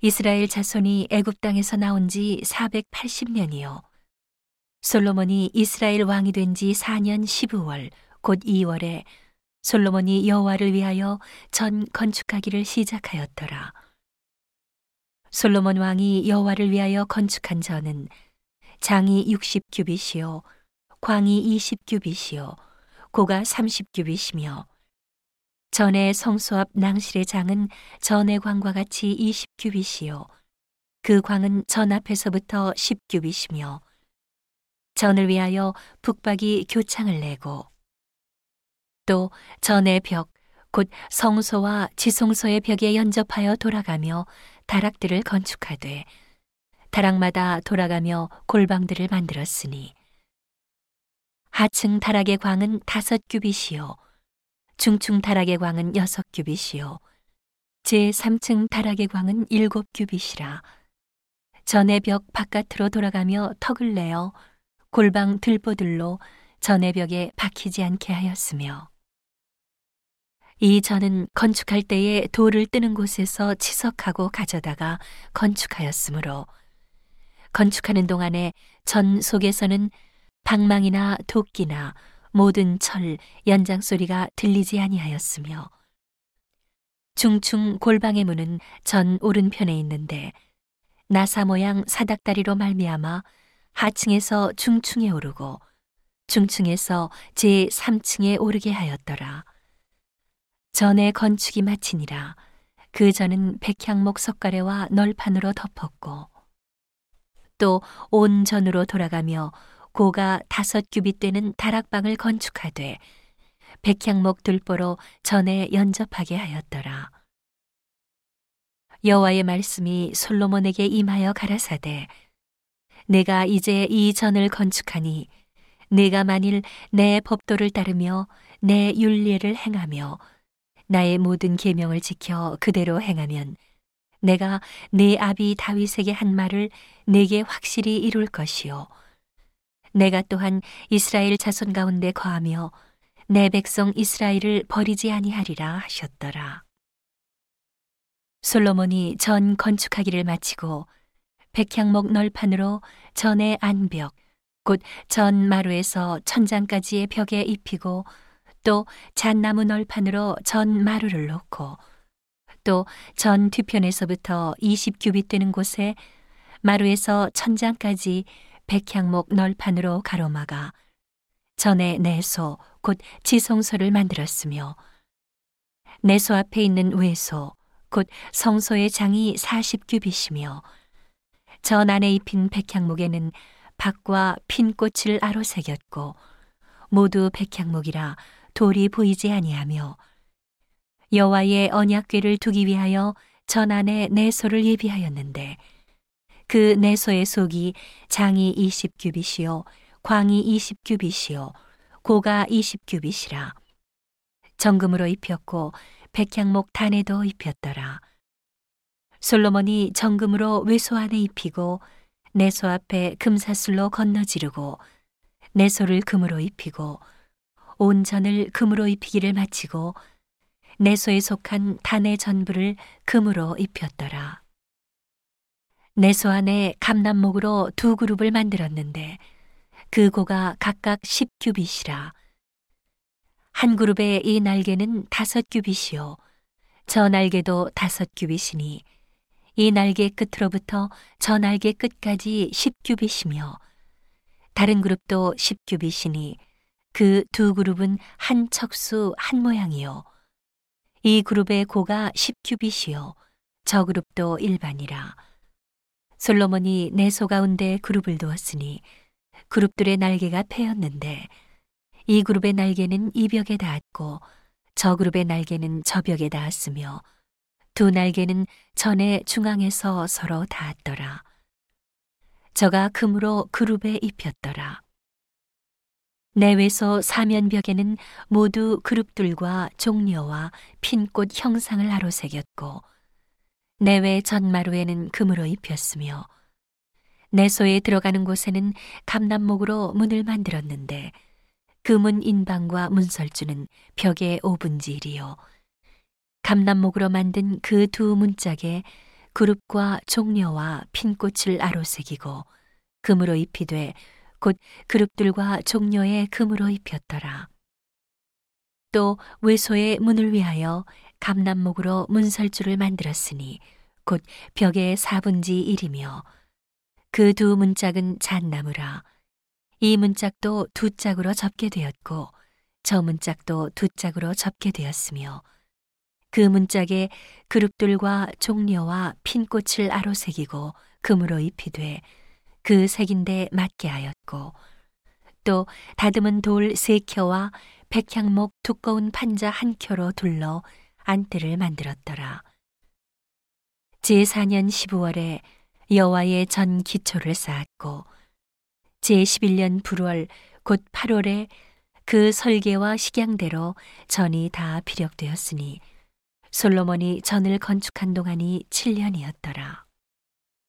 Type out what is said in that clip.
이스라엘 자손이 애굽 땅에서 나온 지 480년이요. 솔로몬이 이스라엘 왕이 된 지 4년 12월 곧 2월에 솔로몬이 여호와를 위하여 전 건축하기를 시작하였더라. 솔로몬 왕이 여호와를 위하여 건축한 전은 장이 60규빗이요 광이 20규빗이요 고가 30규빗이며 전의 성소 앞 낭실의 장은 전의 광과 같이 20규빗이요. 그 광은 전 앞에서부터 10규빗이며 전을 위하여 북박이 교창을 내고 또 전의 벽, 곧 성소와 지성소의 벽에 연접하여 돌아가며 다락들을 건축하되 다락마다 돌아가며 골방들을 만들었으니 하층 다락의 광은 다섯 규빗이요 중층 다락의 광은 여섯 규빗이요. 제 3층 다락의 광은 일곱 규빗이라. 전의 벽 바깥으로 돌아가며 턱을 내어 골방 들보들로 전의 벽에 박히지 않게 하였으며 이 전은 건축할 때에 돌을 뜨는 곳에서 치석하고 가져다가 건축하였으므로 건축하는 동안에 전 속에서는 방망이나 도끼나 모든 철, 연장 소리가 들리지 아니하였으며 중충 골방의 문은 전 오른편에 있는데 나사 모양 사닥다리로 말미암아 하층에서 중층에 오르고 중층에서 제 3층에 오르게 하였더라. 전에 건축이 마치니라. 그 전은 백향목 석가래와 널판으로 덮었고 또 온 전으로 돌아가며 고가 다섯 규빗 되는 다락방을 건축하되 백향목 들보로 전에 연접하게 하였더라. 여호와의 말씀이 솔로몬에게 임하여 가라사대 내가 이제 이 전을 건축하니 내가 만일 내 법도를 따르며 내 윤례를 행하며 나의 모든 계명을 지켜 그대로 행하면 내가 내 아비 다윗에게 한 말을 내게 확실히 이룰 것이요 내가 또한 이스라엘 자손 가운데 거하며 내 백성 이스라엘을 버리지 아니하리라 하셨더라. 솔로몬이 전 건축하기를 마치고 백향목 널판으로 전의 안벽 곧 전 마루에서 천장까지의 벽에 입히고 또 잣나무 널판으로 전 마루를 놓고 또 전 뒤편에서부터 20 규빗 되는 곳에 마루에서 천장까지 백향목 널판으로 가로막아 전에 내소 곧 지성소를 만들었으며 내소 앞에 있는 외소 곧 성소의 장이 40규빗이며 전 안에 입힌 백향목에는 박과 핀 꽃을 아로새겼고 모두 백향목이라 돌이 보이지 아니하며 여호와의 언약궤를 두기 위하여 전 안에 내소를 예비하였는데 그 내소의 속이 장이 20규빗이요 광이 20규빗이요 고가 20규빗이라 정금으로 입혔고 백향목 단에도 입혔더라 솔로몬이 정금으로 외소 안에 입히고 내소 앞에 금사슬로 건너지르고 내소를 금으로 입히고 온 전을 금으로 입히기를 마치고 내소에 속한 단의 전부를 금으로 입혔더라. 내 소 안에 감남목으로 두 그룹을 만들었는데 그 고가 각각 10규빗이라. 한 그룹의 이 날개는 다섯 규빗이요. 저 날개도 다섯 규빗이니 이 날개 끝으로부터 저 날개 끝까지 10규빗이며 다른 그룹도 10규빗이니 그 두 그룹은 한 척수 한 모양이요. 이 그룹의 고가 10규빗이요. 저 그룹도 일반이라. 솔로몬이 내 소 가운데 그룹을 두었으니 그룹들의 날개가 패였는데 이 그룹의 날개는 이 벽에 닿았고 저 그룹의 날개는 저 벽에 닿았으며 두 날개는 전의 중앙에서 서로 닿았더라. 저가 금으로 그룹에 입혔더라. 내외소 사면벽에는 모두 그룹들과 종려와 핀꽃 형상을 아로새겼고 내외 전마루에는 금으로 입혔으며 내소에 들어가는 곳에는 감남목으로 문을 만들었는데 그문 인방과 문설주는 벽의 오분지일이요 감남목으로 만든 그 두 문짝에 그룹과 종려와 핀꽃을 아로새기고 금으로 입히되 곧 그룹들과 종려의 금으로 입혔더라. 또 외소의 문을 위하여 감남목으로 문설주를 만들었으니 곧 벽의 사분지 일이며 그 두 문짝은 잣나무라. 이 문짝도 두 짝으로 접게 되었고 저 문짝도 두 짝으로 접게 되었으며 그 문짝에 그룹들과 종려와 핀꽃을 아로새기고 금으로 입히되 그 색인데 맞게 하였고 또 다듬은 돌 세 켜와 백향목 두꺼운 판자 한 켜로 둘러 안뜰을 만들었더라. 제4년 12월에 여호와의 전 기초를 쌓았고 제11년 불월 곧 8월에 그 설계와 식양대로 전이 다 피력되었으니 솔로몬이 전을 건축한 동안이 7년이었더라.